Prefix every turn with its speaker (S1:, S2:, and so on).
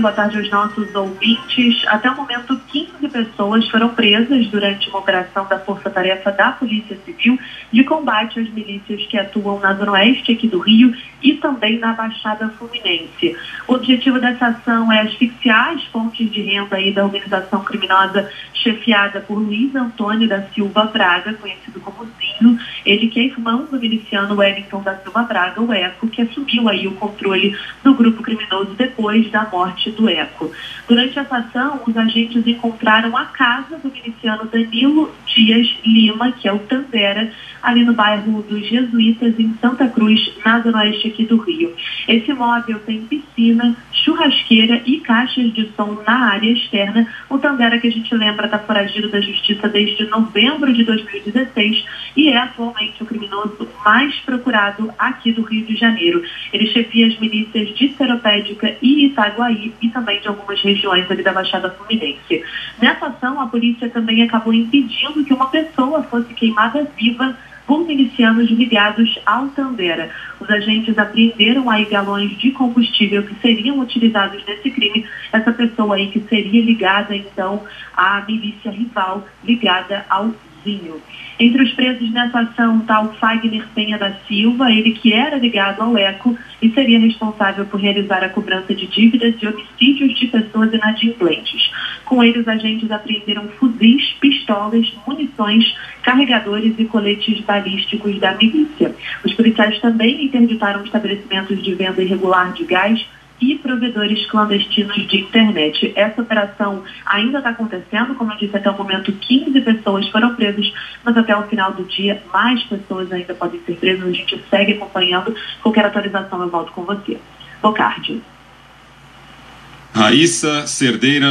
S1: Boa tarde aos nossos ouvintes. Até o momento, 15 pessoas foram presas durante uma operação da Força Tarefa da Polícia Civil de combate às milícias que atuam na Zona Oeste aqui do Rio e também na Baixada Fluminense. O objetivo dessa ação é asfixiar as fontes de renda aí da organização criminosa chefiada por Luiz Antônio da Silva Braga, conhecido como Zinho, ele que é irmão do miliciano Wellington da Silva Braga, o ECO, que assumiu aí o controle do grupo criminoso depois da morte do ECO. Durante essa ação, os agentes encontraram a casa do miliciano Danilo Dias Lima, que é o Tandera, ali no bairro dos Jesuítas, em Santa Cruz, na zona oeste aqui do Rio. Esse imóvel tem piscina, churrasqueira e caixas de som na área externa. O Tandera, que a gente lembra, está foragido da justiça desde novembro de 2016 e é atualmente o criminoso mais procurado aqui do Rio de Janeiro. Ele chefia as milícias de Seropédica e Itaguaí e também de algumas regiões ali da Baixada Fluminense. Nessa ação, a polícia também acabou impedindo que uma pessoa fosse queimada viva por milicianos ligados ao Tandera. Os agentes apreenderam aí galões de combustível que seriam utilizados nesse crime. Essa pessoa aí que seria ligada, então, à milícia rival ligada ao Zinho. Entre os presos nessa ação está o Fagner Penha da Silva, ele que era ligado ao ECO e seria responsável por realizar a cobrança de dívidas e homicídios de pessoas inadimplentes. Com ele, os agentes apreenderam fuzis, pistolas, munições, carregadores e coletes balísticos da milícia. Os policiais também interditaram estabelecimentos de venda irregular de gás e provedores clandestinos de internet. Essa operação ainda está acontecendo, como eu disse, até o momento 15 pessoas foram presas, mas até o final do dia mais pessoas ainda podem ser presas. A gente segue acompanhando. Qualquer atualização eu volto com você. Bocardi.
S2: Raíssa Cerdeira.